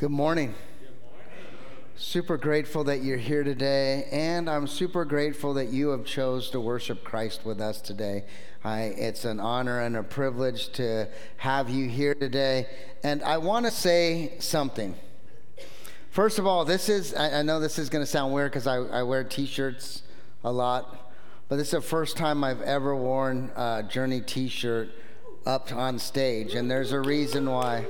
Good morning. Super grateful that you're here today, and I'm super grateful that you have chose to worship Christ with us today. I, it's an honor and a privilege to have you here today, and I want to say something. First of all, this is, I, I know this is going to sound weird because I, I wear t shirts a lot, but this is the first time I've ever worn a Journey t shirt up on stage, and there's a reason why.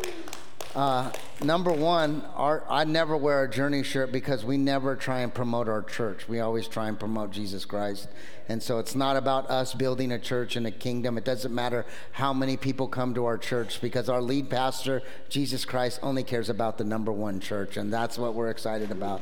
Uh, number one, our, I never wear a Journey shirt because we never try and promote our church. We always try and promote Jesus Christ. And so it's not about us building a church and a kingdom. It doesn't matter how many people come to our church because our lead pastor, Jesus Christ, only cares about the number one church. And that's what we're excited about.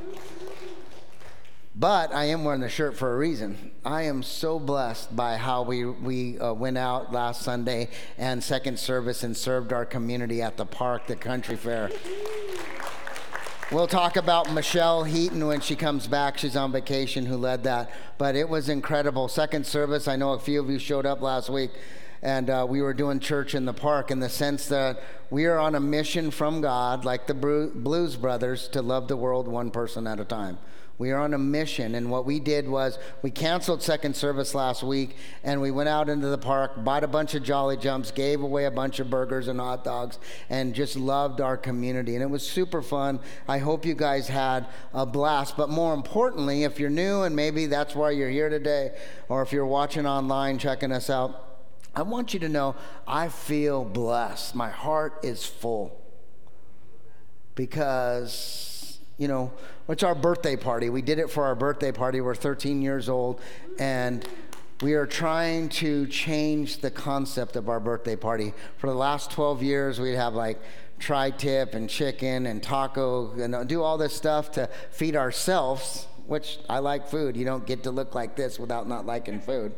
But I am wearing the shirt for a reason. I am so blessed by how we, we uh, went out last Sunday and second service and served our community at the park, the country fair. We'll talk about Michelle Heaton when she comes back. She's on vacation, who led that. But it was incredible. Second service, I know a few of you showed up last week, and uh, we were doing church in the park in the sense that we are on a mission from God, like the Blues Brothers, to love the world one person at a time. We are on a mission, and what we did was we canceled second service last week, and we went out into the park, bought a bunch of Jolly Jumps, gave away a bunch of burgers and hot dogs, and just loved our community. And it was super fun. I hope you guys had a blast. But more importantly, if you're new and maybe that's why you're here today, or if you're watching online, checking us out, I want you to know I feel blessed. My heart is full because, you know, it's our birthday party. We did it for our birthday party. We're 13 years old, and we are trying to change the concept of our birthday party. For the last 12 years, we'd have like tri tip and chicken and taco and do all this stuff to feed ourselves, which I like food. You don't get to look like this without not liking food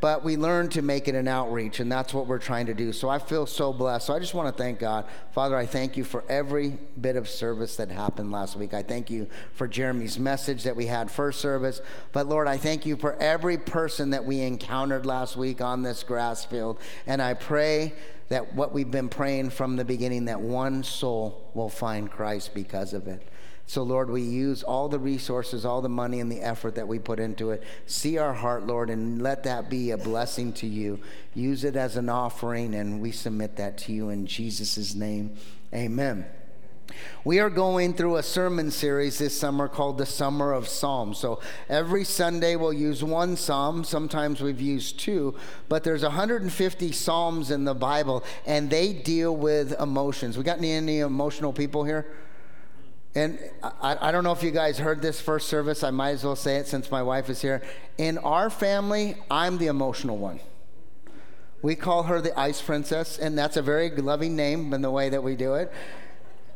but we learn to make it an outreach, and that's what we're trying to do. So I feel so blessed. So I just want to thank God. Father, I thank you for every bit of service that happened last week. I thank you for Jeremy's message that we had first service. But Lord, I thank you for every person that we encountered last week on this grass field. And I pray that what we've been praying from the beginning, that one soul will find Christ because of it. So, Lord, we use all the resources, all the money, and the effort that we put into it. See our heart, Lord, and let that be a blessing to you. Use it as an offering, and we submit that to you in Jesus' name. Amen. We are going through a sermon series this summer called the Summer of Psalms. So every Sunday we'll use one psalm. Sometimes we've used two, but there's 150 psalms in the Bible, and they deal with emotions. We got any, any emotional people here? And I, I, don't know if you guys heard this first service. I might as well say it since my wife is here. In our family, I'm the emotional one. We call her the Ice Princess, and that's a very loving name in the way that we do it.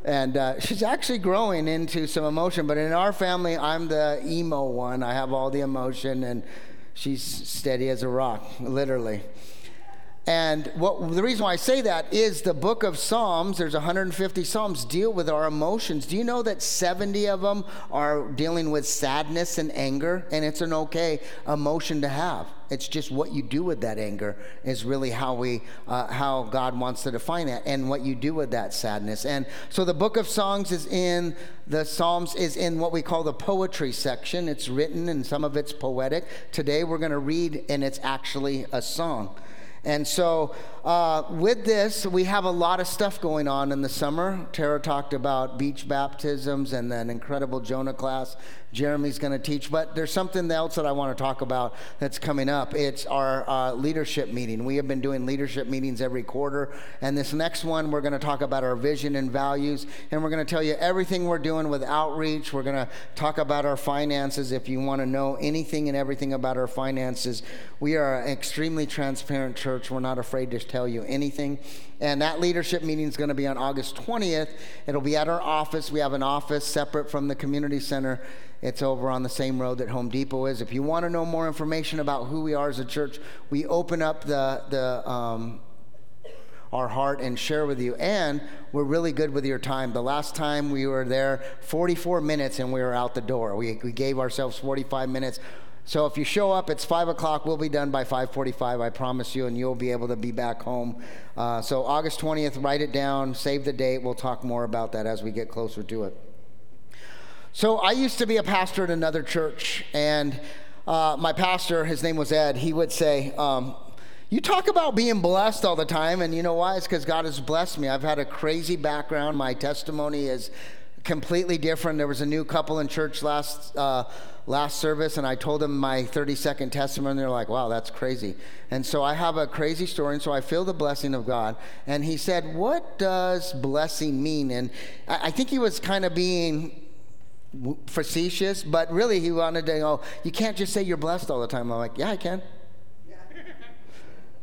And uh, she's actually growing into some emotion, but in our family, I'm the emo one. I have all the emotion, and she's steady as a rock, literally. And what the reason why I say that is the book of Psalms, there's 150 Psalms deal with our emotions. Do you know that 70 of them are dealing with sadness and anger? And it's an okay emotion to have. It's just what you do with that anger is really how we, uh, how God wants to define that, and what you do with that sadness. And so the book of songs is in the Psalms is in what we call the poetry section. It's written and some of it's poetic. Today we're going to read, and it's actually a song. And so, uh, with this, we have a lot of stuff going on in the summer. Tara talked about beach baptisms and then incredible Jonah class Jeremy's going to teach. But there's something else that I want to talk about that's coming up. It's our uh, leadership meeting. We have been doing leadership meetings every quarter. And this next one, we're going to talk about our vision and values. And we're going to tell you everything we're doing with outreach. We're going to talk about our finances. If you want to know anything and everything about our finances, we are an extremely transparent church. We're not afraid to tell you anything. And that leadership meeting is going to be on August 20th. It'll be at our office. We have an office separate from the community center. It's over on the same road that Home Depot is. If you want to know more information about who we are as a church, we open up the, the, um, our heart and share with you. And we're really good with your time. The last time we were there, 44 minutes and we were out the door. We, we gave ourselves 45 minutes So if you show up, it's five o'clock. We'll be done by 5:45. I promise you, and you'll be able to be back home. Uh, so August 20th, write it down, save the date. We'll talk more about that as we get closer to it. So I used to be a pastor at another church, and uh, my pastor, his name was Ed. He would say. Um, you talk about being blessed all the time, and you know why? It's because God has blessed me. I've had a crazy background. My testimony is completely different. There was a new couple in church last uh, last service, and I told them my 30 second testimony. They're like, "Wow, that's crazy." And so I have a crazy story, and so I feel the blessing of God. And he said, "What does blessing mean?" And I, I think he was kind of being facetious, but really he wanted to know, "You can't just say you're blessed all the time." I'm like, "Yeah, I can."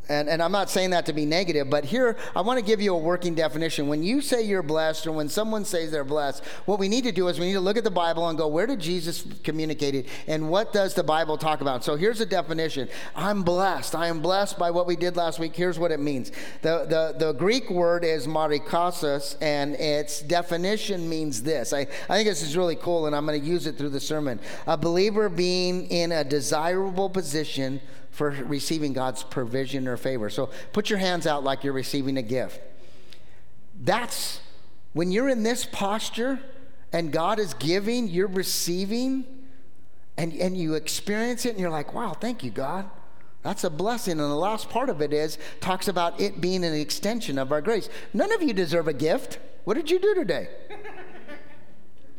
And, and I'm not saying that to be negative, but here I want to give you a working definition. When you say you're blessed, or when someone says they're blessed, what we need to do is we need to look at the Bible and go, where did Jesus communicate it, and what does the Bible talk about? So here's a definition I'm blessed. I am blessed by what we did last week. Here's what it means the, the, the Greek word is marikasos, and its definition means this. I, I think this is really cool, and I'm going to use it through the sermon. A believer being in a desirable position for receiving God's provision or favor. So put your hands out like you're receiving a gift. That's when you're in this posture and God is giving, you're receiving, and, and you experience it, and you're like, wow, thank you, God. That's a blessing. And the last part of it is talks about it being an extension of our grace. None of you deserve a gift. What did you do today?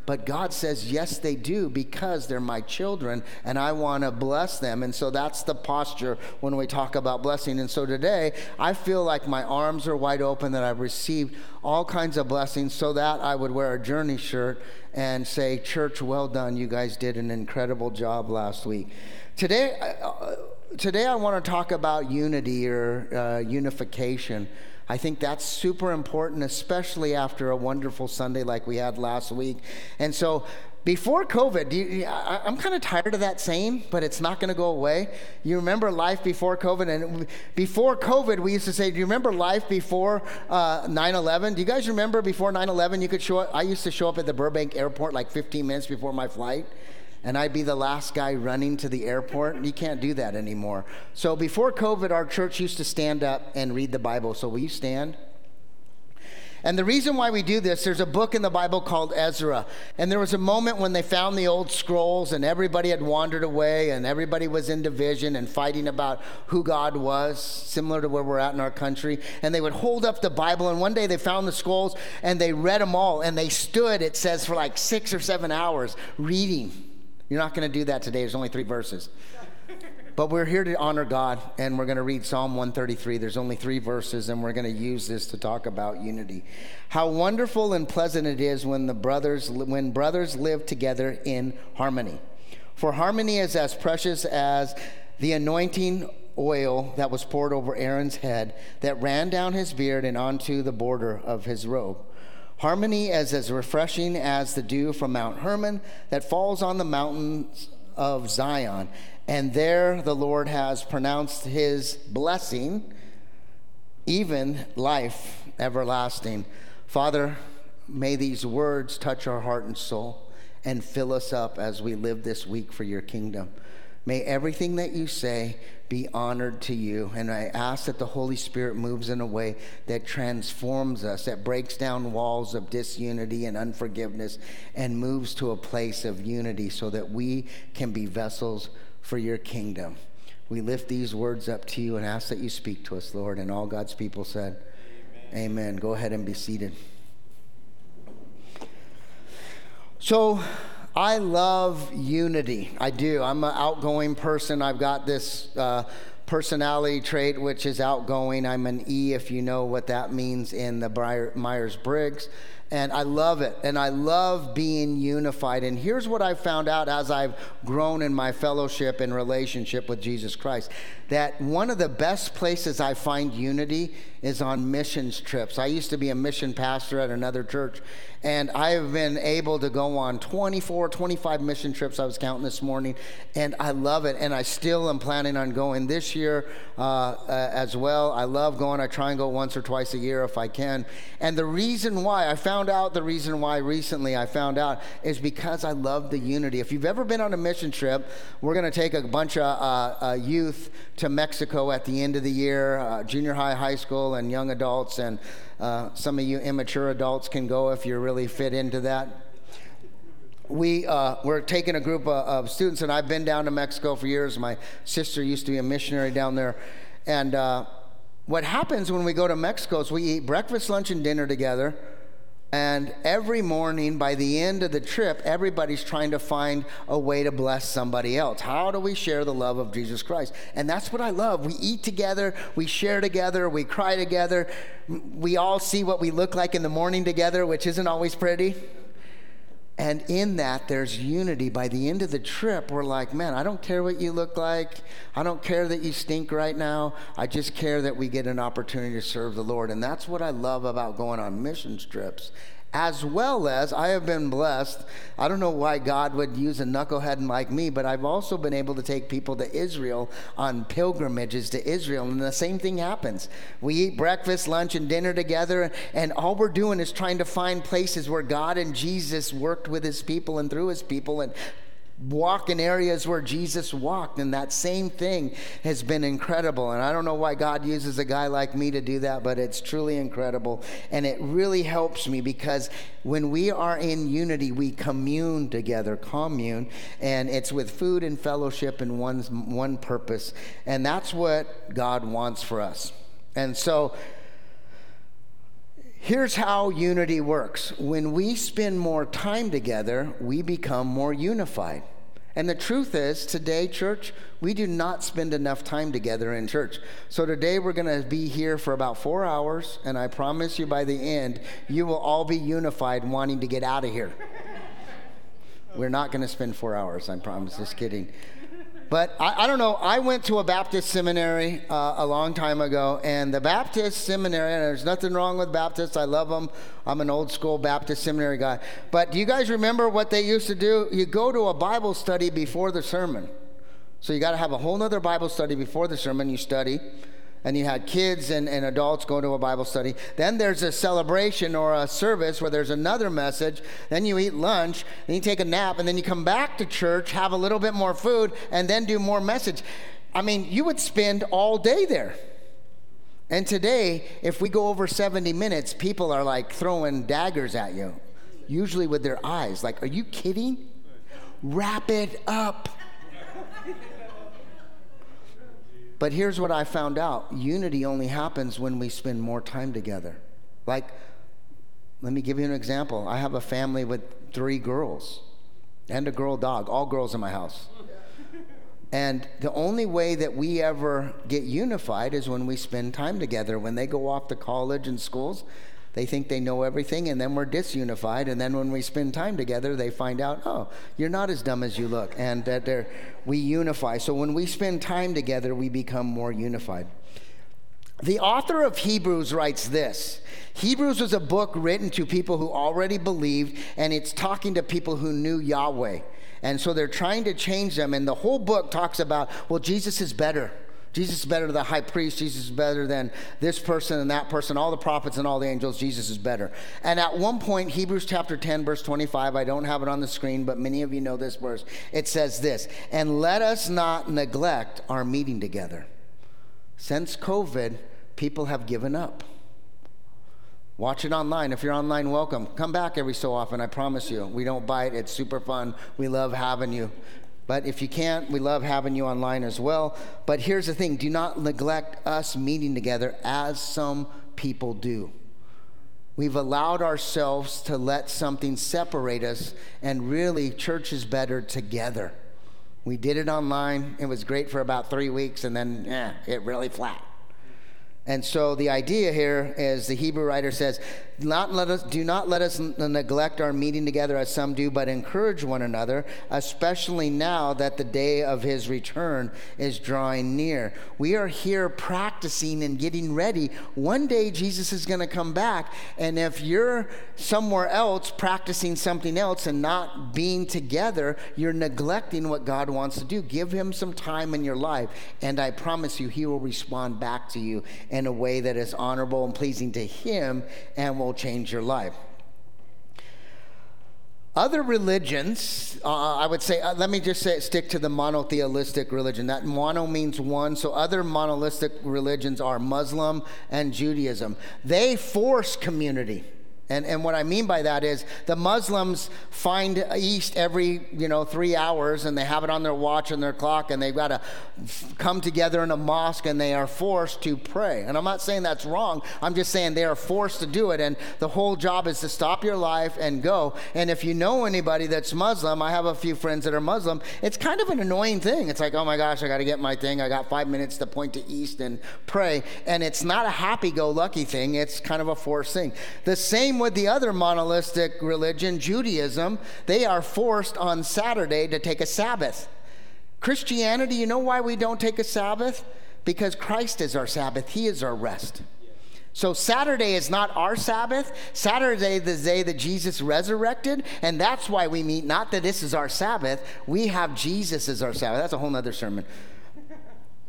But God says, yes, they do because they're my children and I want to bless them. And so that's the posture when we talk about blessing. And so today, I feel like my arms are wide open, that I've received all kinds of blessings so that I would wear a journey shirt and say, Church, well done. You guys did an incredible job last week. Today, uh, today I want to talk about unity or uh, unification. I think that's super important, especially after a wonderful Sunday like we had last week. And so, before COVID, you, I, am kind of tired of that saying, but it's not going to go away. You remember life before COVID? And before COVID, we used to say, Do you remember life before uh, 9 uh, 11? Do you guys remember before 9 11? You could show up. I used to show up at the Burbank airport like 15 minutes before my flight and I'd be the last guy running to the airport. You can't do that anymore. So before COVID, our church used to stand up and read the Bible. So will you stand? And the reason why we do this, there's a book in the Bible called Ezra. And there was a moment when they found the old scrolls and everybody had wandered away and everybody was in division and fighting about who God was, similar to where we're at in our country. And they would hold up the Bible. And one day they found the scrolls and they read them all. And they stood, it says, for like six or seven hours reading you're not going to do that today. There's only three verses. But we're here to honor God, and we're going to read Psalm 133. There's only three verses, and we're going to use this to talk about unity. How wonderful and pleasant it is when the brothers when brothers live together in harmony. For harmony is as precious as the anointing oil that was poured over Aaron's head, that ran down his beard and onto the border of his robe. Harmony is as refreshing as the dew from Mount Hermon that falls on the mountains of Zion. And there the Lord has pronounced his blessing, even life everlasting. Father, may these words touch our heart and soul and fill us up as we live this week for your kingdom. May everything that you say be honored to you. And I ask that the Holy Spirit moves in a way that transforms us, that breaks down walls of disunity and unforgiveness, and moves to a place of unity so that we can be vessels for your kingdom. We lift these words up to you and ask that you speak to us, Lord. And all God's people said, Amen. Amen. Go ahead and be seated. So, I love unity. I do. I'm an outgoing person. I've got this uh, personality trait which is outgoing. I'm an E, if you know what that means in the Myers Briggs. And I love it. And I love being unified. And here's what I've found out as I've grown in my fellowship and relationship with Jesus Christ that one of the best places I find unity is on missions trips. I used to be a mission pastor at another church, and I have been able to go on 24, 25 mission trips I was counting this morning, and I love it. And I still am planning on going this year uh, uh, as well. I love going. I try and go once or twice a year if I can. And the reason why I found found out the reason why recently I found out is because I love the unity. If you've ever been on a mission trip, we're going to take a bunch of uh, uh, youth to Mexico at the end of the year, uh, junior high, high school, and young adults. And uh, some of you immature adults can go if you're really fit into that we uh, we're taking a group of, of, students, and I've been down to Mexico for years. My sister used to be a missionary down there, and uh, what happens when we go to Mexico is we eat breakfast, lunch, and dinner together. And every morning, by the end of the trip, everybody's trying to find a way to bless somebody else. How do we share the love of Jesus Christ? And that's what I love. We eat together, we share together, we cry together. We all see what we look like in the morning together, which isn't always pretty. And in that, there's unity. By the end of the trip, we're like, man, I don't care what you look like. I don't care that you stink right now. I just care that we get an opportunity to serve the Lord. And that's what I love about going on mission trips as well as I have been blessed. I don't know why God would use a knucklehead like me, but I've also been able to take people to Israel on pilgrimages to Israel, and the same thing happens. We eat breakfast, lunch, and dinner together, and all we're doing is trying to find places where God and Jesus worked with his people and through his people and walk in areas where Jesus walked, and that same thing has been incredible. And I don't know why God uses a guy like me to do that, but it's truly incredible. And it really helps me because when we are in unity, we commune together, commune, and it's with food and fellowship and one, one purpose. And that's what God wants for us. And so, Here's how unity works when we spend more time together, we become more unified. And the truth is, today, church, we do not spend enough time together in church. So today we're going to be here for about four hours, and I promise you by the end, you will all be unified wanting to get out of here. we're not going to spend four hours, I promise. Just kidding. But I, I, don't know. I went to a Baptist seminary uh, a long time ago, and the Baptist seminary, and there's nothing wrong with Baptists. I love them. I'm an old school Baptist seminary guy. But do you guys remember what they used to do? You go to a Bible study before the sermon. So you got to have a whole nother Bible study before the sermon. You study and you had kids and, and adults go to a Bible study. Then there's a celebration or a service where there's another message. Then you eat lunch, then you take a nap, and then you come back to church, have a little bit more food, and then do more message. I mean, you would spend all day there. And today, if we go over 70 minutes, people are like throwing daggers at you, usually with their eyes. Like, are you kidding? Wrap it up. But here's what I found out unity only happens when we spend more time together. Like, let me give you an example. I have a family with three girls and a girl dog, all girls in my house. And the only way that we ever get unified is when we spend time together. When they go off to college and schools, they think they know everything, and then we're disunified. And then when we spend time together, they find out, oh, you're not as dumb as you look, and that we unify. So when we spend time together, we become more unified. The author of Hebrews writes this Hebrews was a book written to people who already believed, and it's talking to people who knew Yahweh. And so they're trying to change them. And the whole book talks about, well, Jesus is better. Jesus is better than the high priest. Jesus is better than this person and that person, all the prophets and all the angels. Jesus is better. And at one point, Hebrews chapter 10, verse 25, I don't have it on the screen, but many of you know this verse. It says this And let us not neglect our meeting together. Since COVID, people have given up. Watch it online. If you're online, welcome. Come back every so often, I promise you. We don't bite, it's super fun. We love having you. But if you can't, we love having you online as well. But here's the thing do not neglect us meeting together as some people do. We've allowed ourselves to let something separate us, and really, church is better together. We did it online. It was great for about three weeks, and then eh, it really flat. And so the idea here is the Hebrew writer says, not let us, do not let us neglect our meeting together as some do, but encourage one another, especially now that the day of his return is drawing near. We are here practicing and getting ready. One day Jesus is going to come back, and if you're somewhere else practicing something else and not being together, you're neglecting what God wants to do. Give him some time in your life, and I promise you, he will respond back to you in a way that is honorable and pleasing to him and will will change your life. Other religions, uh, I would say, uh, let me just say, stick to the monotheistic religion. That mono means one, so other monotheistic religions are Muslim and Judaism. They force community. And, and what I mean by that is the Muslims find East every, you know, three hours and they have it on their watch and their clock and they've got to come together in a mosque and they are forced to pray. And I'm not saying that's wrong. I'm just saying they are forced to do it. And the whole job is to stop your life and go. And if you know anybody that's Muslim, I have a few friends that are Muslim, it's kind of an annoying thing. It's like, oh my gosh, I got to get my thing. I got five minutes to point to East and pray. And it's not a happy go lucky thing, it's kind of a forced thing. The same with the other monolithic religion, Judaism, they are forced on Saturday to take a Sabbath. Christianity, you know why we don't take a Sabbath? Because Christ is our Sabbath, He is our rest. So Saturday is not our Sabbath. Saturday is the day that Jesus resurrected, and that's why we meet. Not that this is our Sabbath. We have Jesus as our Sabbath. That's a whole other sermon.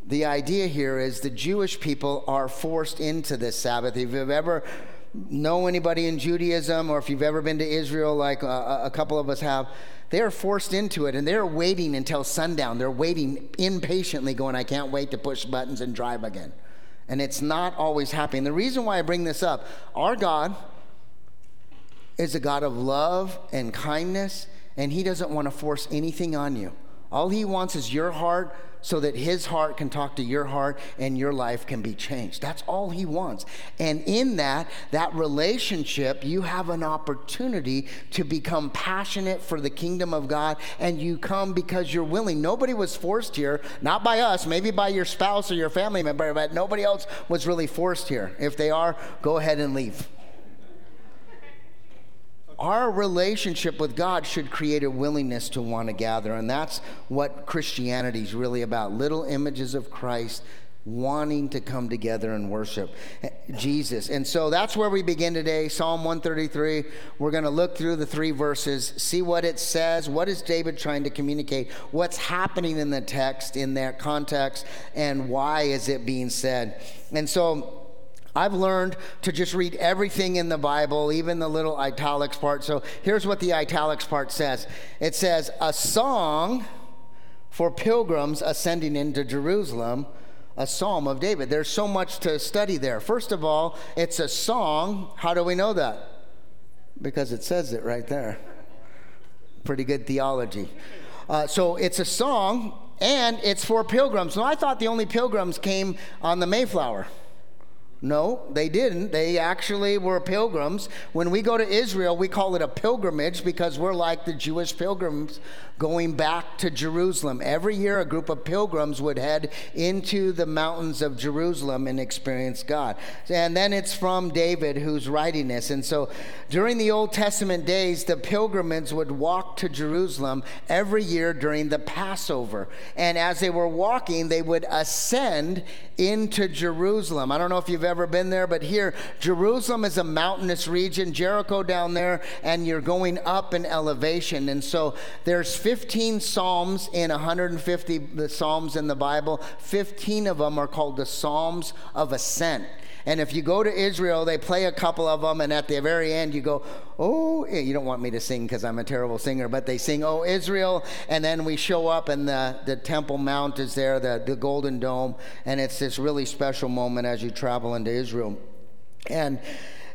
The idea here is the Jewish people are forced into this Sabbath. If you've ever know anybody in Judaism or if you've ever been to Israel, like uh, a, a couple of us have, they are forced into it and they're waiting until sundown. They're waiting impatiently, going, I can't wait to push buttons and drive again. And it's not always happening. The reason why I bring this up, our God is a God of love and kindness, and He doesn't want to force anything on you. All He wants is your heart so that his heart can talk to your heart and your life can be changed. That's all he wants. And in that, that relationship, you have an opportunity to become passionate for the kingdom of God and you come because you're willing. Nobody was forced here, not by us, maybe by your spouse or your family member, but nobody else was really forced here. If they are, go ahead and leave our relationship with God should create a willingness to want to gather. And that's what Christianity is really about little images of Christ wanting to come together and worship Jesus. And so that's where we begin today, Psalm 133. We're going to look through the three verses, see what it says, what is David trying to communicate, what's happening in the text in that context, and why is it being said. And so I've learned to just read everything in the Bible, even the little italics part. So here's what the italics part says it says, A song for pilgrims ascending into Jerusalem, a psalm of David. There's so much to study there. First of all, it's a song. How do we know that? Because it says it right there. Pretty good theology. Uh, so it's a song and it's for pilgrims. Now, I thought the only pilgrims came on the Mayflower. No, they didn't. They actually were pilgrims. When we go to Israel, we call it a pilgrimage because we're like the Jewish pilgrims going back to Jerusalem. Every year, a group of pilgrims would head into the mountains of Jerusalem and experience God. And then it's from David who's writing this. And so during the Old Testament days, the pilgrims would walk to Jerusalem every year during the Passover. And as they were walking, they would ascend into Jerusalem. I don't know if you've ever been there, but here, Jerusalem is a mountainous region, Jericho down there, and you're going up in elevation. And so there's 15 Psalms in 150 the Psalms in the Bible. 15 of them are called the Psalms of Ascent. And if you go to Israel, they play a couple of them, and at the very end, you go, Oh, you don't want me to sing because I'm a terrible singer, but they sing, Oh, Israel. And then we show up, and the, the Temple Mount is there, the, the Golden Dome, and it's this really special moment as you travel into Israel. And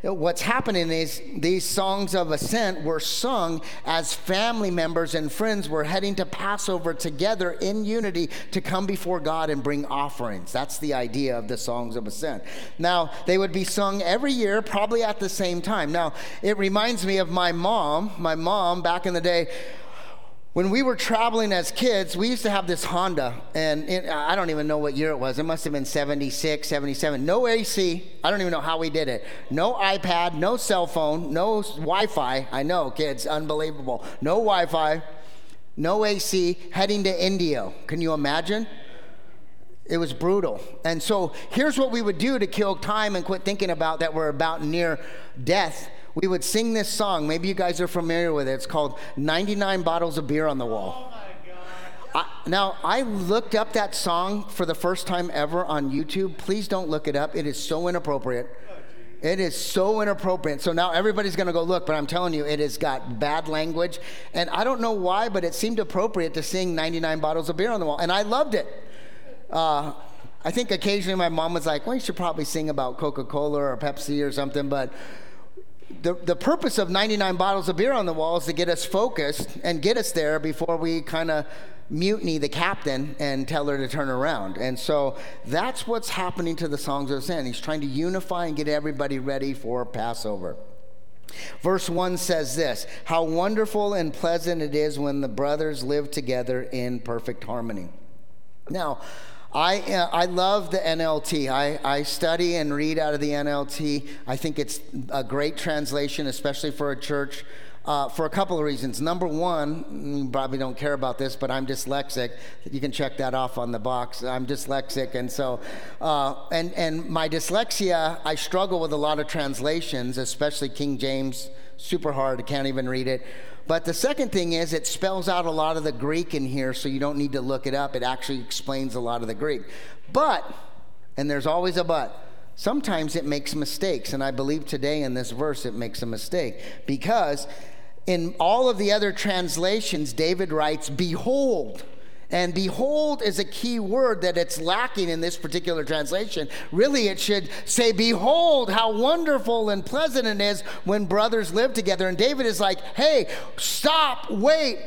what's happening is these songs of ascent were sung as family members and friends were heading to Passover together in unity to come before God and bring offerings. That's the idea of the songs of ascent. Now, they would be sung every year, probably at the same time. Now, it reminds me of my mom. My mom, back in the day, when we were traveling as kids, we used to have this Honda, and it, I don't even know what year it was. It must have been 76, 77. No AC. I don't even know how we did it. No iPad, no cell phone, no Wi Fi. I know, kids, unbelievable. No Wi Fi, no AC, heading to Indio. Can you imagine? It was brutal. And so here's what we would do to kill time and quit thinking about that we're about near death we would sing this song. Maybe you guys are familiar with it. It's called 99 Bottles of Beer on the Wall. I, now, I looked up that song for the first time ever on YouTube. Please don't look it up, it is so inappropriate. It is so inappropriate. So now everybody's going to go look, but I'm telling you, it has got bad language. And I don't know why, but it seemed appropriate to sing 99 bottles of beer on the wall. And I loved it. Uh, I think occasionally my mom was like, well, you should probably sing about Coca Cola or Pepsi or something. But the, the purpose of 99 bottles of beer on the wall is to get us focused and get us there before we kind of mutiny the captain and tell her to turn around. And so that's what's happening to the songs of ascent. He's trying to unify and get everybody ready for Passover. Verse 1 says this How wonderful and pleasant it is when the brothers live together in perfect harmony. Now, I, uh, I love the NLT. I, I study and read out of the NLT. I think it's a great translation, especially for a church uh, for a couple of reasons. Number one, you probably don't care about this, but I'm dyslexic. You can check that off on the box. I'm dyslexic, and so, uh, and and my dyslexia, I struggle with a lot of translations, especially King James. Super hard. I can't even read it. But the second thing is, it spells out a lot of the Greek in here, so you don't need to look it up. It actually explains a lot of the Greek. But, and there's always a but sometimes it makes mistakes. And I believe today in this verse it makes a mistake because in all of the other translations, David writes, Behold. And behold is a key word that it's lacking in this particular translation. Really, it should say, Behold, how wonderful and pleasant it is when brothers live together. And David is like, Hey, stop, wait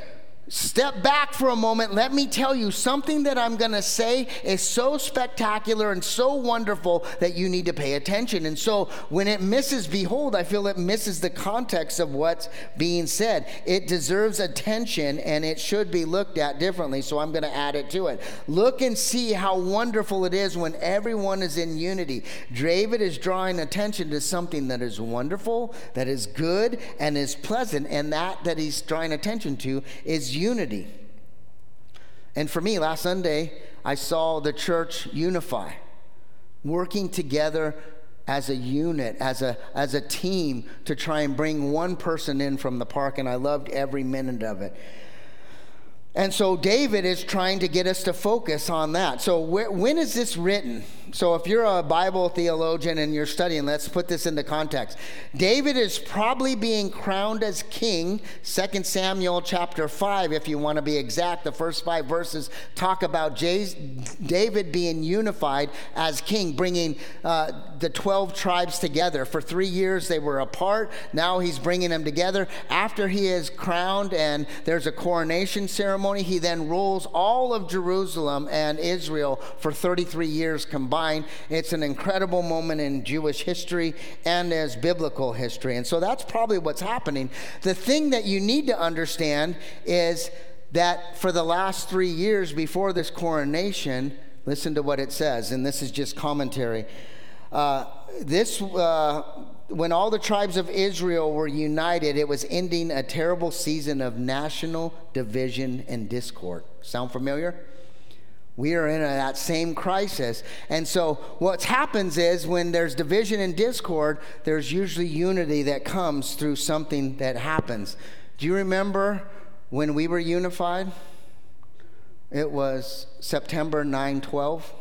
Step back for a moment. Let me tell you something that I'm going to say is so spectacular and so wonderful that you need to pay attention. And so when it misses behold, I feel it misses the context of what's being said. It deserves attention and it should be looked at differently. So I'm going to add it to it. Look and see how wonderful it is when everyone is in unity. David is drawing attention to something that is wonderful, that is good, and is pleasant. And that that he's drawing attention to is unity. And for me, last Sunday, I saw the church unify, working together as a unit, as a, as a team to try and bring one person in from the park, and I loved every minute of it. And so David is trying to get us to focus on that. So wh- when is this written? So if you're a Bible theologian and you're studying, let's put this into context. David is probably being crowned as king. 2 Samuel chapter 5, if you want to be exact, the first five verses talk about David being unified as king, bringing uh, the 12 tribes together. For three years they were apart. Now he's bringing them together. After he is crowned and there's a coronation ceremony, he then rules all of Jerusalem and Israel for 33 years combined It's an incredible moment in Jewish history and as biblical history. And so that's probably what's happening. The thing that you need to understand is that for the last three years before this coronation, listen to what it says, and this is just commentary. Uh, this, uh, when all the tribes of Israel were united, it was ending a terrible season of national division and discord. Sound familiar? We are in a, that same crisis. And so, what happens is when there's division and discord, there's usually unity that comes through something that happens. Do you remember when we were unified? It was September 9 12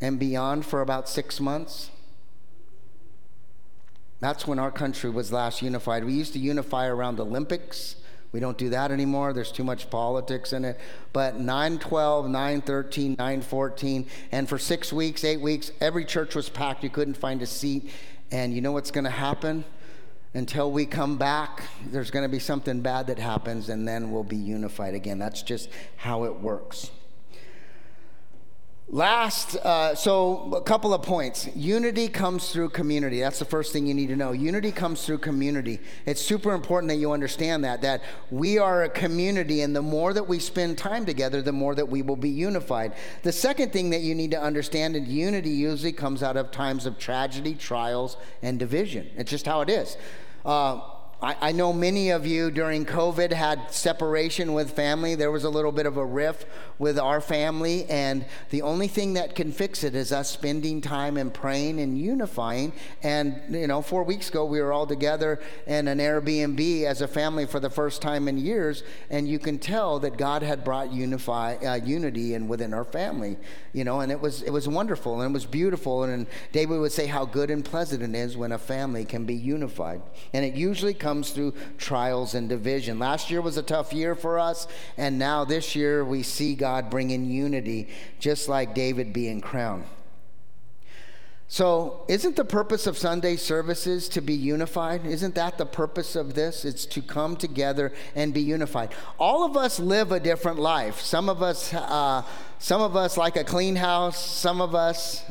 and beyond for about six months. That's when our country was last unified. We used to unify around Olympics we don't do that anymore. There's too much politics in it. But 912, 913, 914, and for six weeks, eight weeks, every church was packed. You couldn't find a seat. And you know what's going to happen? Until we come back, there's going to be something bad that happens, and then we'll be unified again. That's just how it works. Last, uh, so a couple of points. Unity comes through community. That's the first thing you need to know. Unity comes through community. It's super important that you understand that, that we are a community, and the more that we spend time together, the more that we will be unified. The second thing that you need to understand is unity usually comes out of times of tragedy, trials, and division. It's just how it is. Uh, I, I, know many of you during COVID had separation with family. There was a little bit of a rift with our family, and the only thing that can fix it is us spending time and praying and unifying. And, you know, four weeks ago, we were all together in an Airbnb as a family for the first time in years, and you can tell that God had brought unify, uh, unity in within our family, you know, and it was, it was wonderful and it was beautiful. And, and David would say how good and pleasant it is when a family can be unified. And it usually comes through trials and division. Last year was a tough year for us, and now this year we see God bringing unity, just like David being crowned. So, isn't the purpose of Sunday services to be unified? Isn't that the purpose of this? It's to come together and be unified. All of us live a different life. Some of us, uh, some of us like a clean house. Some of us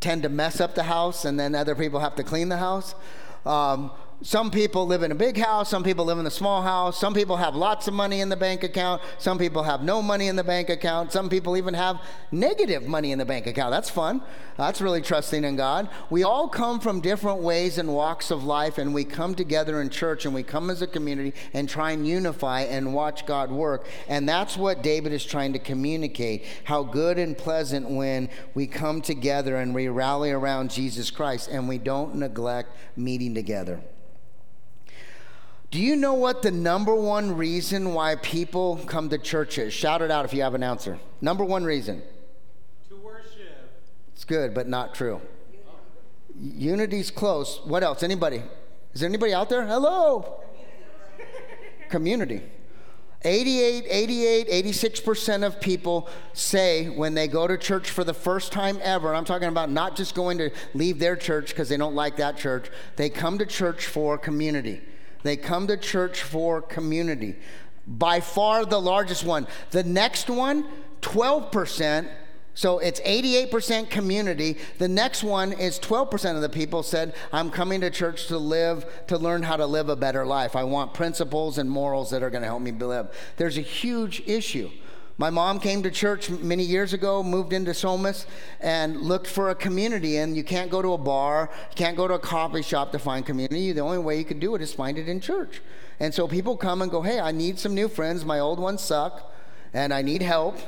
tend to mess up the house, and then other people have to clean the house. Um, some people live in a big house, some people live in a small house, some people have lots of money in the bank account, some people have no money in the bank account, some people even have negative money in the bank account. That's fun. That's really trusting in God. We all come from different ways and walks of life, and we come together in church and we come as a community and try and unify and watch God work. And that's what David is trying to communicate how good and pleasant when we come together and we rally around Jesus Christ and we don't neglect meeting together. Do you know what the number one reason why people come to church is? Shout it out if you have an answer. Number one reason. To worship. It's good, but not true. Unity's close. What else? Anybody? Is there anybody out there? Hello? Community. 88, 88, 86% of people say when they go to church for the first time ever, I'm talking about not just going to leave their church because they don't like that church, they come to church for community. They come to church for community. By far the largest one. The next one, 12%. So it's 88% community. The next one is 12% of the people said, I'm coming to church to live, to learn how to live a better life. I want principles and morals that are going to help me live. There's a huge issue. My mom came to church many years ago, moved into Somis, and looked for a community. And you can't go to a bar, you can't go to a coffee shop to find community. The only way you can do it is find it in church. And so people come and go, hey, I need some new friends. My old ones suck, and I need help.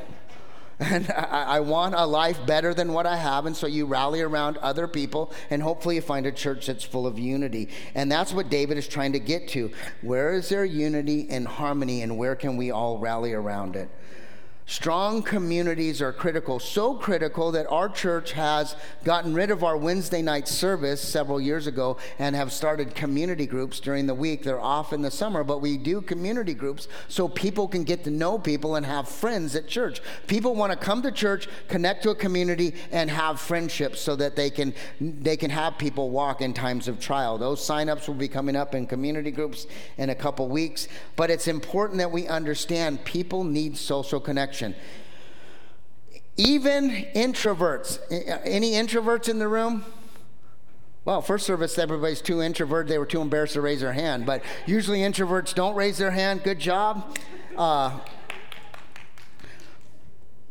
And I, I, want a life better than what I have. And so you rally around other people, and hopefully you find a church that's full of unity. And that's what David is trying to get to. Where is there unity and harmony, and where can we all rally around it? Strong communities are critical, so critical that our church has gotten rid of our Wednesday night service several years ago and have started community groups during the week. They're off in the summer, but we do community groups so people can get to know people and have friends at church. People want to come to church, connect to a community, and have friendships so that they can they can have people walk in times of trial. Those signups will be coming up in community groups in a couple weeks, but it's important that we understand people need social connection connection. Even introverts, any introverts in the room? Well, first service, everybody's too introverted. They were too embarrassed to raise their hand. But usually introverts don't raise their hand. Good job. Uh,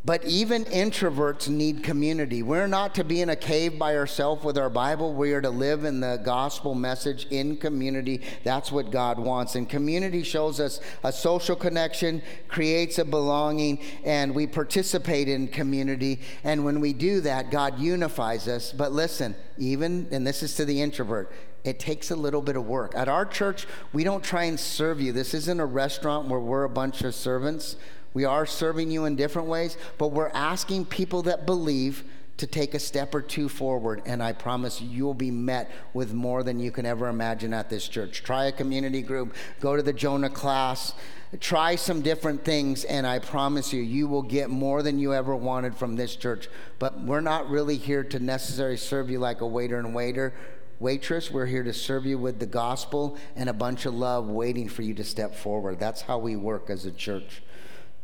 but even introverts need community. We're not to be in a cave by ourselves with our Bible. We are to live in the gospel message in community. That's what God wants. And community shows us a social connection, creates a belonging, and we participate in community. And when we do that, God unifies us. But listen, even, and this is to the introvert, it takes a little bit of work. At our church, we don't try and serve you. This isn't a restaurant where we're a bunch of servants. We are serving you in different ways, but we're asking people that believe to take a step or two forward, and I promise you'll be met with more than you can ever imagine at this church. Try a community group, go to the Jonah class, try some different things, and I promise you, you will get more than you ever wanted from this church. But we're not really here to necessarily serve you like a waiter and waiter. Waitress, we're here to serve you with the gospel and a bunch of love waiting for you to step forward. That's how we work as a church.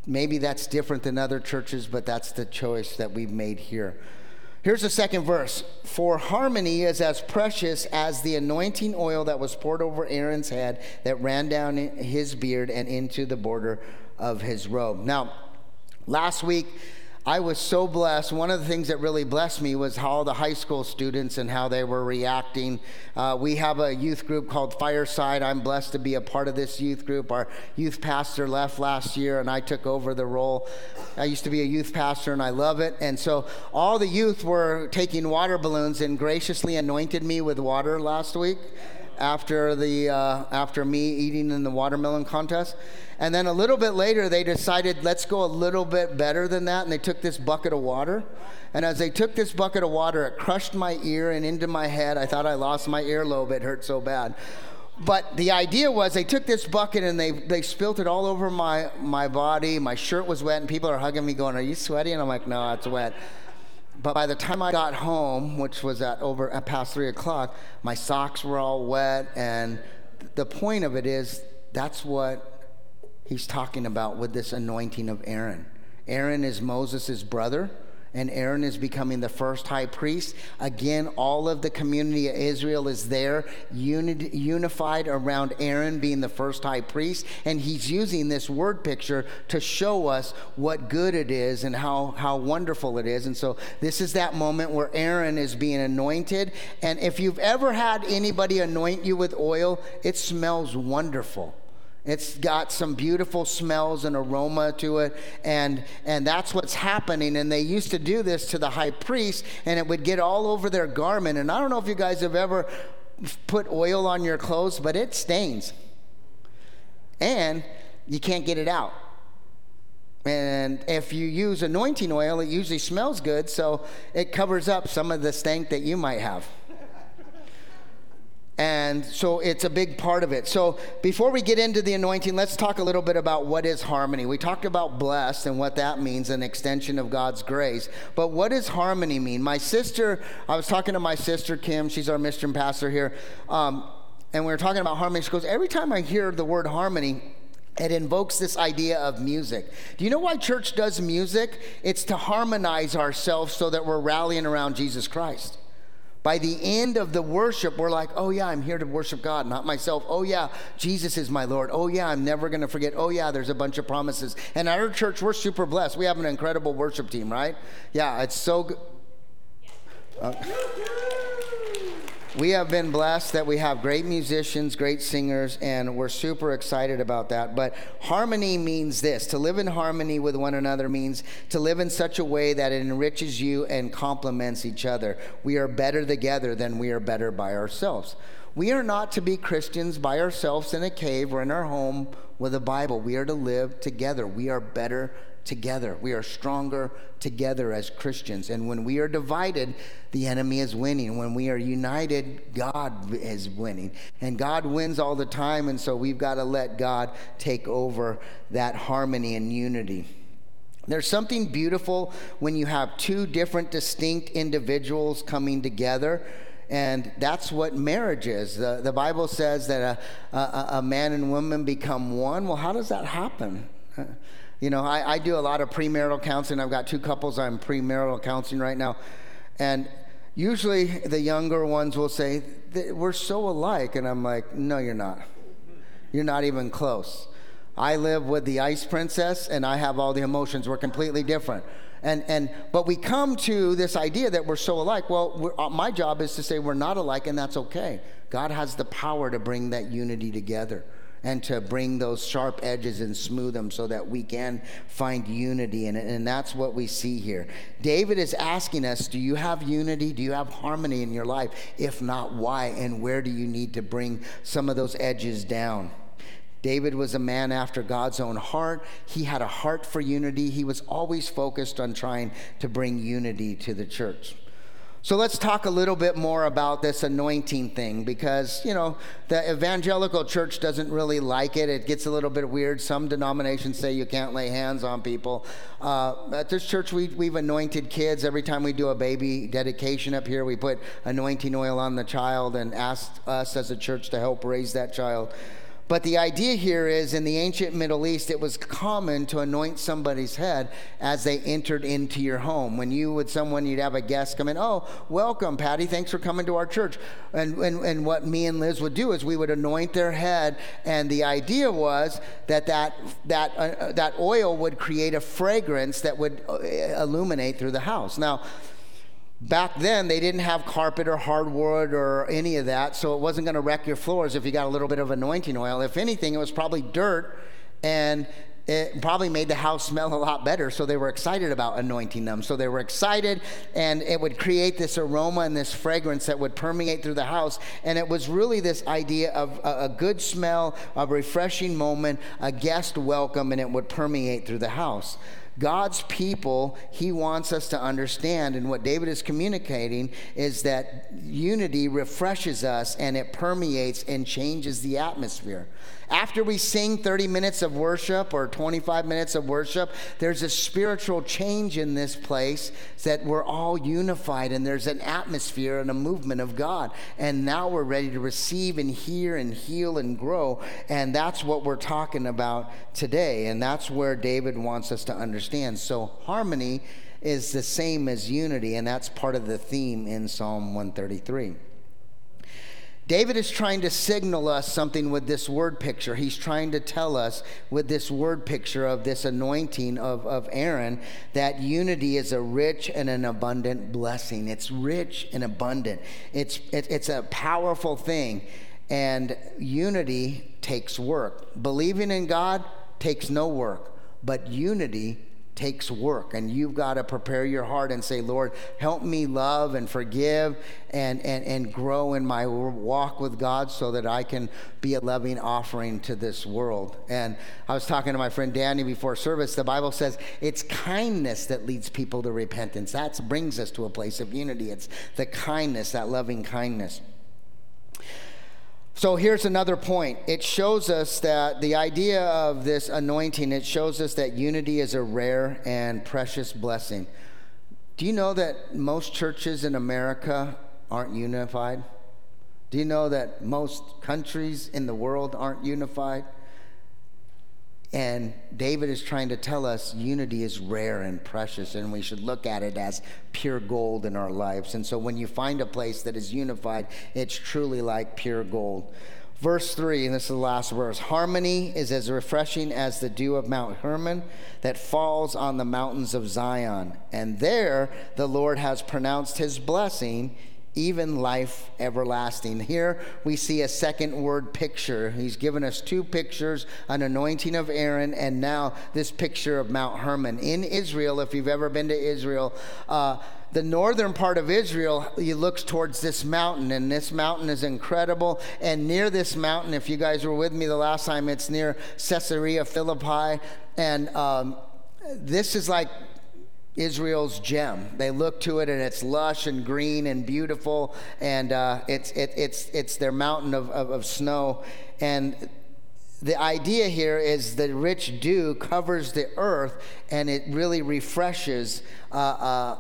Maybe that's different than other churches, but that's the choice that we've made here. Here's the second verse For harmony is as precious as the anointing oil that was poured over Aaron's head that ran down his beard and into the border of his robe. Now, last week, I was so blessed. One of the things that really blessed me was how the high school students and how they were reacting. Uh, we have a youth group called Fireside. I'm blessed to be a part of this youth group. Our youth pastor left last year, and I took over the role. I used to be a youth pastor, and I love it. And so all the youth were taking water balloons and graciously anointed me with water last week after the uh, after me eating in the watermelon contest. And then a little bit later they decided let's go a little bit better than that and they took this bucket of water. And as they took this bucket of water it crushed my ear and into my head. I thought i lost my earlobe. It hurt so bad. But the idea was they took this bucket and they, they spilt it all over my, my body. My shirt was wet and people are hugging me going are you sweaty? And i'm like no it's wet but by the time I got home, which was at over at past three o'clock, my socks were all wet. And the point of it is that's what he's talking about with this anointing of Aaron. Aaron is Moses' brother and Aaron is becoming the first high priest. Again, all of the community of Israel is there, uni- unified around Aaron being the first high priest. And he's using this word picture to show us what good it is and how, how wonderful it is. And so, this is that moment where Aaron is being anointed. And if you've ever had anybody anoint you with oil, it smells wonderful. It's got some beautiful smells and aroma to it, and, and that's what's happening. And they used to do this to the high priest, and it would get all over their garment. And I don't know if you guys have ever put oil on your clothes, but it stains. And you can't get it out. And if you use anointing oil, it usually smells good, so it covers up some of the stank that you might have. And so it's a big part of it. So before we get into the anointing, let's talk a little bit about what is harmony. We talked about blessed and what that means, an extension of God's grace. But what does harmony mean? My sister, I was talking to my sister, Kim, she's our mission pastor here, um, and we were talking about harmony. She goes, Every time I hear the word harmony, it invokes this idea of music. Do you know why church does music? It's to harmonize ourselves so that we're rallying around Jesus Christ. By the end of the worship, we're like, oh, yeah, I'm here to worship God, not myself. Oh, yeah, Jesus is my Lord. Oh, yeah, I'm never going to forget. Oh, yeah, there's a bunch of promises. And at our church, we're super blessed. We have an incredible worship team, right? Yeah, it's so good. Uh, we have been blessed that we have great musicians, great singers, and we're super excited about that. But harmony means this to live in harmony with one another means to live in such a way that it enriches you and complements each other. We are better together than we are better by ourselves. We are not to be Christians by ourselves in a cave or in our home with a Bible. We are to live together. We are better together. We are stronger together as Christians. And when we are divided, the enemy is winning. When we are united, God is winning. And God wins all the time. And so we've got to let God take over that harmony and unity. There's something beautiful when you have two different, distinct individuals coming together. And that's what marriage is. The, the Bible says that a, a, a man and woman become one. Well, how does that happen? You know, I, I do a lot of premarital counseling. I've got two couples I'm premarital counseling right now. And usually the younger ones will say, We're so alike. And I'm like, No, you're not. You're not even close. I live with the ice princess and I have all the emotions. We're completely different. And, and, but we come to this idea that we're so alike. Well, uh, my job is to say we're not alike, and that's okay. God has the power to bring that unity together and to bring those sharp edges and smooth them so that we can find unity in it. And that's what we see here. David is asking us Do you have unity? Do you have harmony in your life? If not, why? And where do you need to bring some of those edges down? David was a man after God's own heart. He had a heart for unity. He was always focused on trying to bring unity to the church. So let's talk a little bit more about this anointing thing because, you know, the evangelical church doesn't really like it. It gets a little bit weird. Some denominations say you can't lay hands on people. Uh, at this church, we, we've anointed kids. Every time we do a baby dedication up here, we put anointing oil on the child and ask us as a church to help raise that child. But the idea here is in the ancient Middle East, it was common to anoint somebody's head as they entered into your home. When you would someone, you'd have a guest come in, oh, welcome, Patty, thanks for coming to our church. And, and, and what me and Liz would do is we would anoint their head, and the idea was that that, that, uh, that oil would create a fragrance that would uh, illuminate through the house. Now, Back then, they didn't have carpet or hardwood or any of that, so it wasn't going to wreck your floors if you got a little bit of anointing oil. If anything, it was probably dirt and it probably made the house smell a lot better. So they were excited about anointing them. So they were excited, and it would create this aroma and this fragrance that would permeate through the house. And it was really this idea of a, a good smell, a refreshing moment, a guest welcome, and it would permeate through the house. God's people, he wants us to understand, and what David is communicating is that unity refreshes us and it permeates and changes the atmosphere. After we sing 30 minutes of worship or 25 minutes of worship, there's a spiritual change in this place that we're all unified and there's an atmosphere and a movement of God. And now we're ready to receive and hear and heal and grow. And that's what we're talking about today. And that's where David wants us to understand. So, harmony is the same as unity, and that's part of the theme in Psalm 133. David is trying to signal us something with this word picture. He's trying to tell us with this word picture of this anointing of, of Aaron that unity is a rich and an abundant blessing. It's rich and abundant, it's, it, it's a powerful thing. And unity takes work. Believing in God takes no work, but unity takes work and you've got to prepare your heart and say lord help me love and forgive and, and, and grow in my walk with god so that i can be a loving offering to this world. And i was talking to my friend danny before service. The bible says it's kindness that leads people to repentance. That brings us to a place of unity. It's the kindness that loving kindness so here's another point. It shows us that the idea of this anointing, it shows us that unity is a rare and precious blessing. Do you know that most churches in America aren't unified? Do you know that most countries in the world aren't unified? And David is trying to tell us unity is rare and precious, and we should look at it as pure gold in our lives. And so when you find a place that is unified, it's truly like pure gold. Verse 3, and this is the last verse Harmony is as refreshing as the dew of Mount Hermon that falls on the mountains of Zion. And there the Lord has pronounced his blessing even life everlasting. Here we see a second word picture. He's given us two pictures an anointing of Aaron, and now this picture of Mount Hermon. In Israel, if you've ever been to Israel, uh, the northern part of Israel, he looks towards this mountain, and this mountain is incredible. And near this mountain, if you guys were with me the last time, it's near Caesarea Philippi. And um, this is like Israel's gem. They look to it and it's lush and green and beautiful, and uh, it's, it, it's, it's their mountain of, of, of snow. And the idea here is the rich dew covers the earth and it really refreshes uh, uh,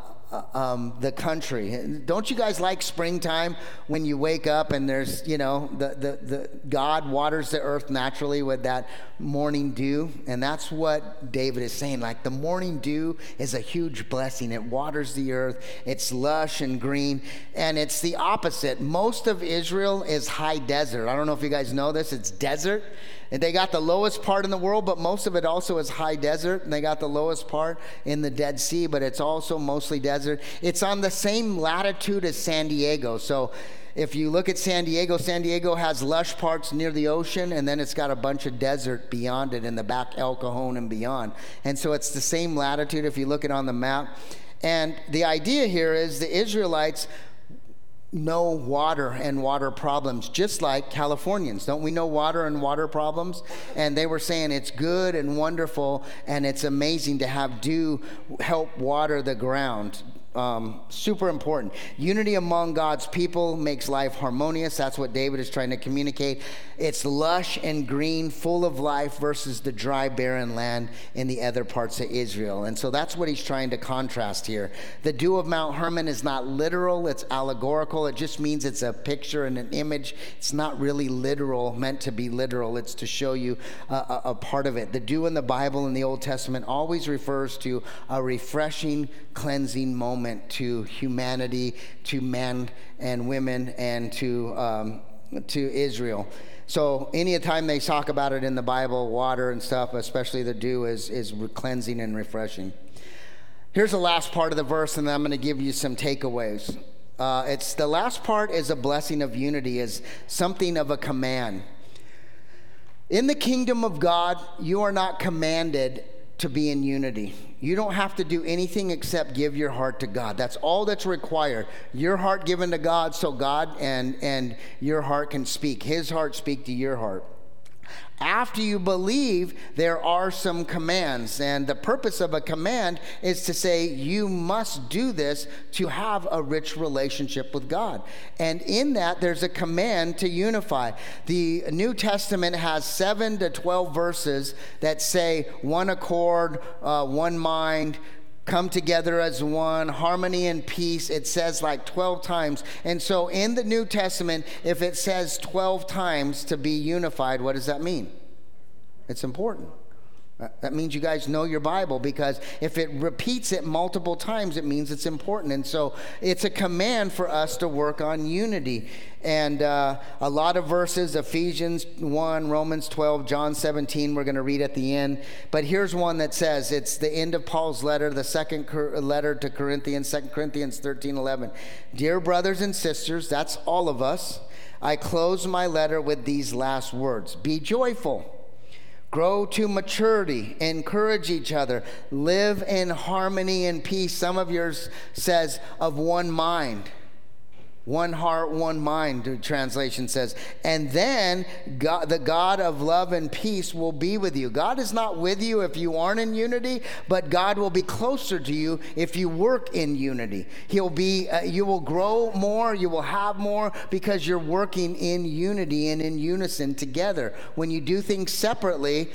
um, the country. Don't you guys like springtime when you wake up and there's, you know, the, the, the God waters the earth naturally with that morning dew? And that's what David is saying. Like the morning dew is a huge blessing. It waters the earth, it's lush and green. And it's the opposite. Most of Israel is high desert. I don't know if you guys know this, it's desert. And they got the lowest part in the world, but most of it also is high desert. And they got the lowest part in the Dead Sea, but it's also mostly desert. It's on the same latitude as San Diego. So if you look at San Diego, San Diego has lush parts near the ocean, and then it's got a bunch of desert beyond it in the back El Cajon and beyond. And so it's the same latitude if you look at it on the map. And the idea here is the Israelites know water and water problems, just like Californians. Don't we know water and water problems? And they were saying it's good and wonderful and it's amazing to have dew help water the ground. Um, super important. Unity among God's people makes life harmonious. That's what David is trying to communicate. It's lush and green, full of life, versus the dry, barren land in the other parts of Israel. And so that's what he's trying to contrast here. The dew of Mount Hermon is not literal, it's allegorical. It just means it's a picture and an image. It's not really literal, meant to be literal. It's to show you a, a, a part of it. The dew in the Bible in the Old Testament always refers to a refreshing, cleansing moment to humanity, to men and women, and to, um, to Israel. So anytime they talk about it in the Bible, water and stuff, especially the dew, is, is cleansing and refreshing. Here's the last part of the verse, and then I'm going to give you some takeaways. Uh, it's the last part is a blessing of unity, is something of a command. In the kingdom of God, you are not commanded to be in unity. You don't have to do anything except give your heart to God. That's all that's required. Your heart given to God so God and and your heart can speak. His heart speak to your heart. After you believe, there are some commands. And the purpose of a command is to say, you must do this to have a rich relationship with God. And in that, there's a command to unify. The New Testament has seven to 12 verses that say one accord, uh, one mind, come together as one, harmony and peace. It says like 12 times. And so in the New Testament, if it says 12 times to be unified, what does that mean? It's important. That means you guys know your Bible because if it repeats it multiple times, it means it's important. And so it's a command for us to work on unity. And uh, a lot of verses Ephesians 1, Romans 12, John 17, we're going to read at the end. But here's one that says it's the end of Paul's letter, the second letter to Corinthians, 2 Corinthians 13, 11. Dear brothers and sisters, that's all of us. I close my letter with these last words Be joyful Grow to maturity, encourage each other, live in harmony and peace. Some of yours says of one mind. One heart, one mind, the translation says. And then God, the God of love and peace will be with you. God is not with you if you aren't in unity, but God will be closer to you if you work in unity. He'll be, uh, you will grow more, you will have more because you're working in unity and in unison together. When you do things separately,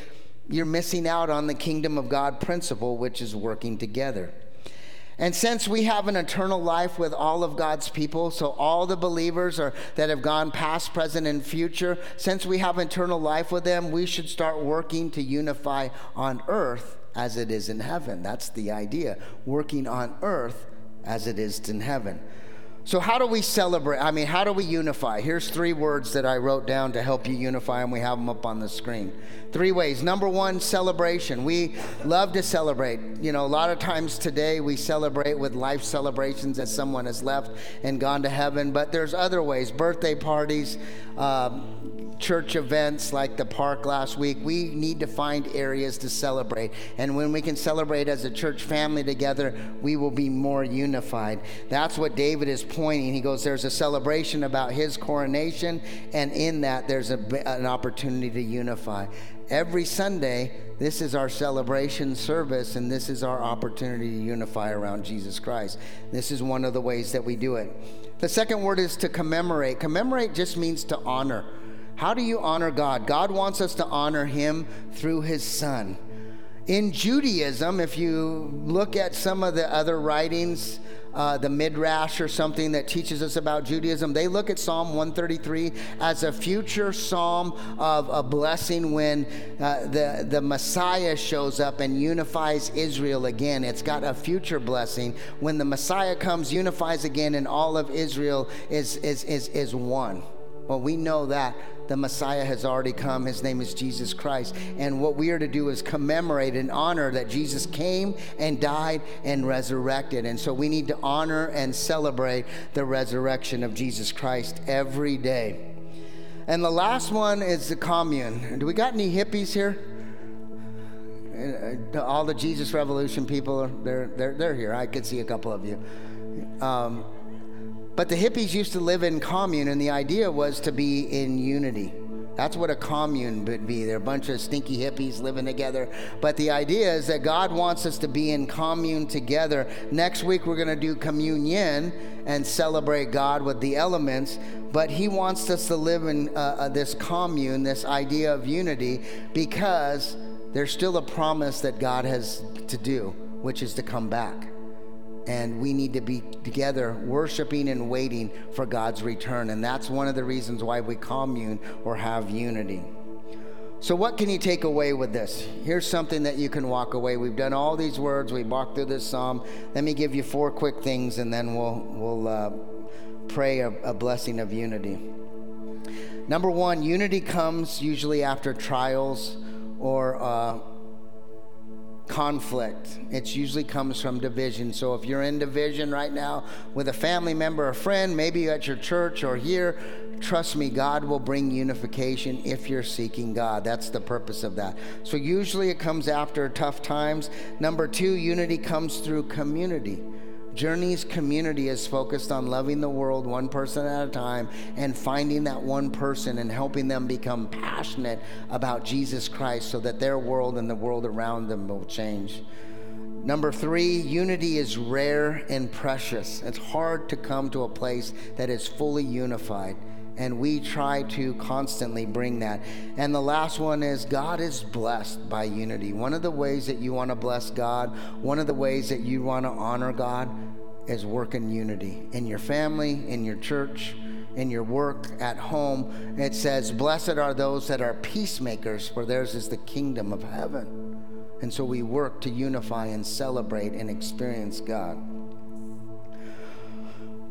you're missing out on the kingdom of God principle, which is working together. And since we have an eternal life with all of God's people, so all the believers are, that have gone past, present, and future, since we have eternal life with them, we should start working to unify on earth as it is in heaven. That's the idea. Working on earth as it is in heaven. So, how do we celebrate? I mean, how do we unify? Here's three words that I wrote down to help you unify, and we have them up on the screen. Three ways. Number one, celebration. We love to celebrate. You know, a lot of times today we celebrate with life celebrations as someone has left and gone to heaven, but there's other ways birthday parties, um, church events like the park last week, we need to find areas to celebrate. And when we can celebrate as a church family together, we will be more unified. That's what David is pointing. He goes, There's a celebration about his coronation, and in that, there's a, an opportunity to unify. Every Sunday, this is our celebration service, and this is our opportunity to unify around Jesus Christ. This is one of the ways that we do it. The second word is to commemorate. Commemorate just means to honor. How do you honor God? God wants us to honor Him through His Son. In Judaism, if you look at some of the other writings, uh, the Midrash or something that teaches us about Judaism, they look at Psalm 133 as a future psalm of a blessing when uh, the, the Messiah shows up and unifies Israel again. It's got a future blessing. When the Messiah comes, unifies again, and all of Israel is, is, is, is one. Well, we know that the Messiah has already come. His name is Jesus Christ. And what we are to do is commemorate and honor that Jesus came and died and resurrected. And so we need to honor and celebrate the resurrection of Jesus Christ every day. And the last one is the commune. Do we got any hippies here? Uh, all the Jesus Revolution people, they're, they're, they're here. I could see a couple of you. Um, but the hippies used to live in commune, and the idea was to be in unity. That's what a commune would be. They're a bunch of stinky hippies living together. But the idea is that God wants us to be in commune together. Next week, we're going to do communion and celebrate God with the elements. But He wants us to live in uh, uh, this commune, this idea of unity, because there's still a promise that God has to do, which is to come back and we need to be together worshiping and waiting for God's return. And that's one of the reasons why we commune or have unity. So, what can you take away with this? Here's something that you can walk away. We've done all these words, we walked through this psalm. Let me give you four quick things, and then we'll, we'll uh, pray a, a blessing of unity. Number one, unity comes usually after trials or uh, conflict. It usually comes from division. So if you're in division right now with a family member, a friend, maybe at your church or here, trust me, God will bring unification if you're seeking God. That's the purpose of that. So usually it comes after tough times. Number two, unity comes through community. Journey's community is focused on loving the world one person at a time and finding that one person and helping them become passionate about Jesus Christ so that their world and the world around them will change. Number three, unity is rare and precious. It's hard to come to a place that is fully unified. And we try to constantly bring that. And the last one is God is blessed by unity. One of the ways that you want to bless God, one of the ways that you want to honor God is work in unity in your family, in your church, in your work, at home. It says, Blessed are those that are peacemakers, for theirs is the kingdom of heaven. And so we work to unify and celebrate and experience God.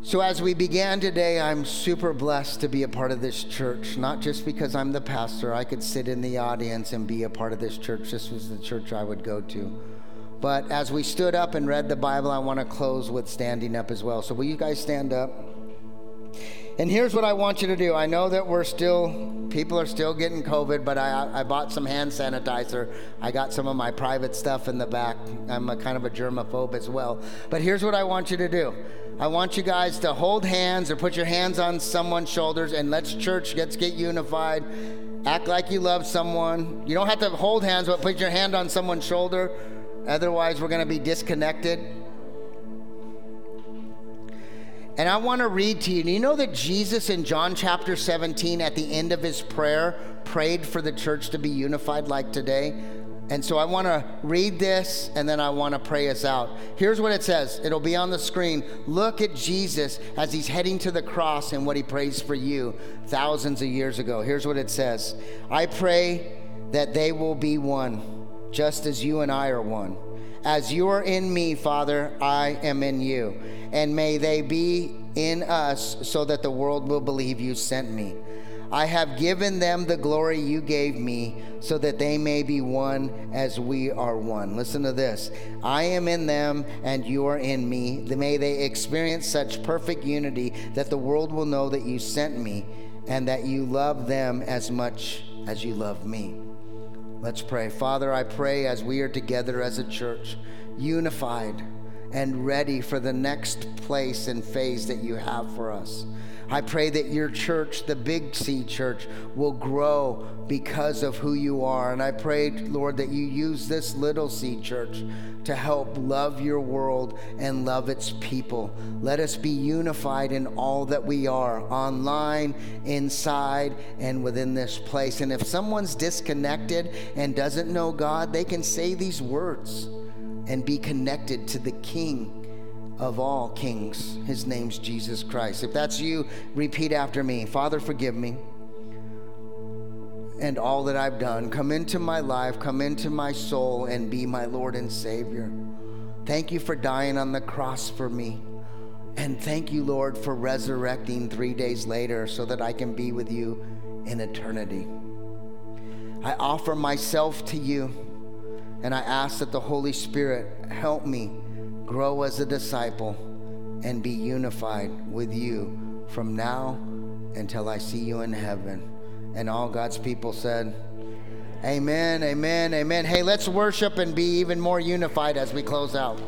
So, as we began today, I'm super blessed to be a part of this church, not just because I'm the pastor. I could sit in the audience and be a part of this church. This was the church I would go to. But as we stood up and read the Bible, I want to close with standing up as well. So, will you guys stand up? And here's what I want you to do. I know that we're still, people are still getting COVID, but I, I bought some hand sanitizer. I got some of my private stuff in the back. I'm a kind of a germaphobe as well. But here's what I want you to do I want you guys to hold hands or put your hands on someone's shoulders and let's church, let's get unified. Act like you love someone. You don't have to hold hands, but put your hand on someone's shoulder. Otherwise, we're going to be disconnected. And I want to read to you. Do you know that Jesus in John chapter 17, at the end of his prayer, prayed for the church to be unified like today? And so I want to read this and then I want to pray us out. Here's what it says it'll be on the screen. Look at Jesus as he's heading to the cross and what he prays for you thousands of years ago. Here's what it says I pray that they will be one, just as you and I are one. As you are in me, Father, I am in you. And may they be in us so that the world will believe you sent me. I have given them the glory you gave me so that they may be one as we are one. Listen to this. I am in them and you are in me. May they experience such perfect unity that the world will know that you sent me and that you love them as much as you love me. Let's pray. Father, I pray as we are together as a church, unified and ready for the next place and phase that you have for us. I pray that your church, the Big C church, will grow because of who you are. And I pray, Lord, that you use this little C church to help love your world and love its people. Let us be unified in all that we are, online, inside, and within this place. And if someone's disconnected and doesn't know God, they can say these words and be connected to the King of all kings. His name's Jesus Christ. If that's you, repeat after me Father, forgive me and all that I've done. Come into my life, come into my soul, and be my Lord and Savior. Thank you for dying on the cross for me. And thank you, Lord, for resurrecting three days later so that I can be with you in eternity. I offer myself to you, and I ask that the Holy Spirit help me grow as a disciple, and be unified with you from now until I see you in heaven. And all God's people said, Amen, amen, amen. Hey, let's worship and be even more unified as we close out.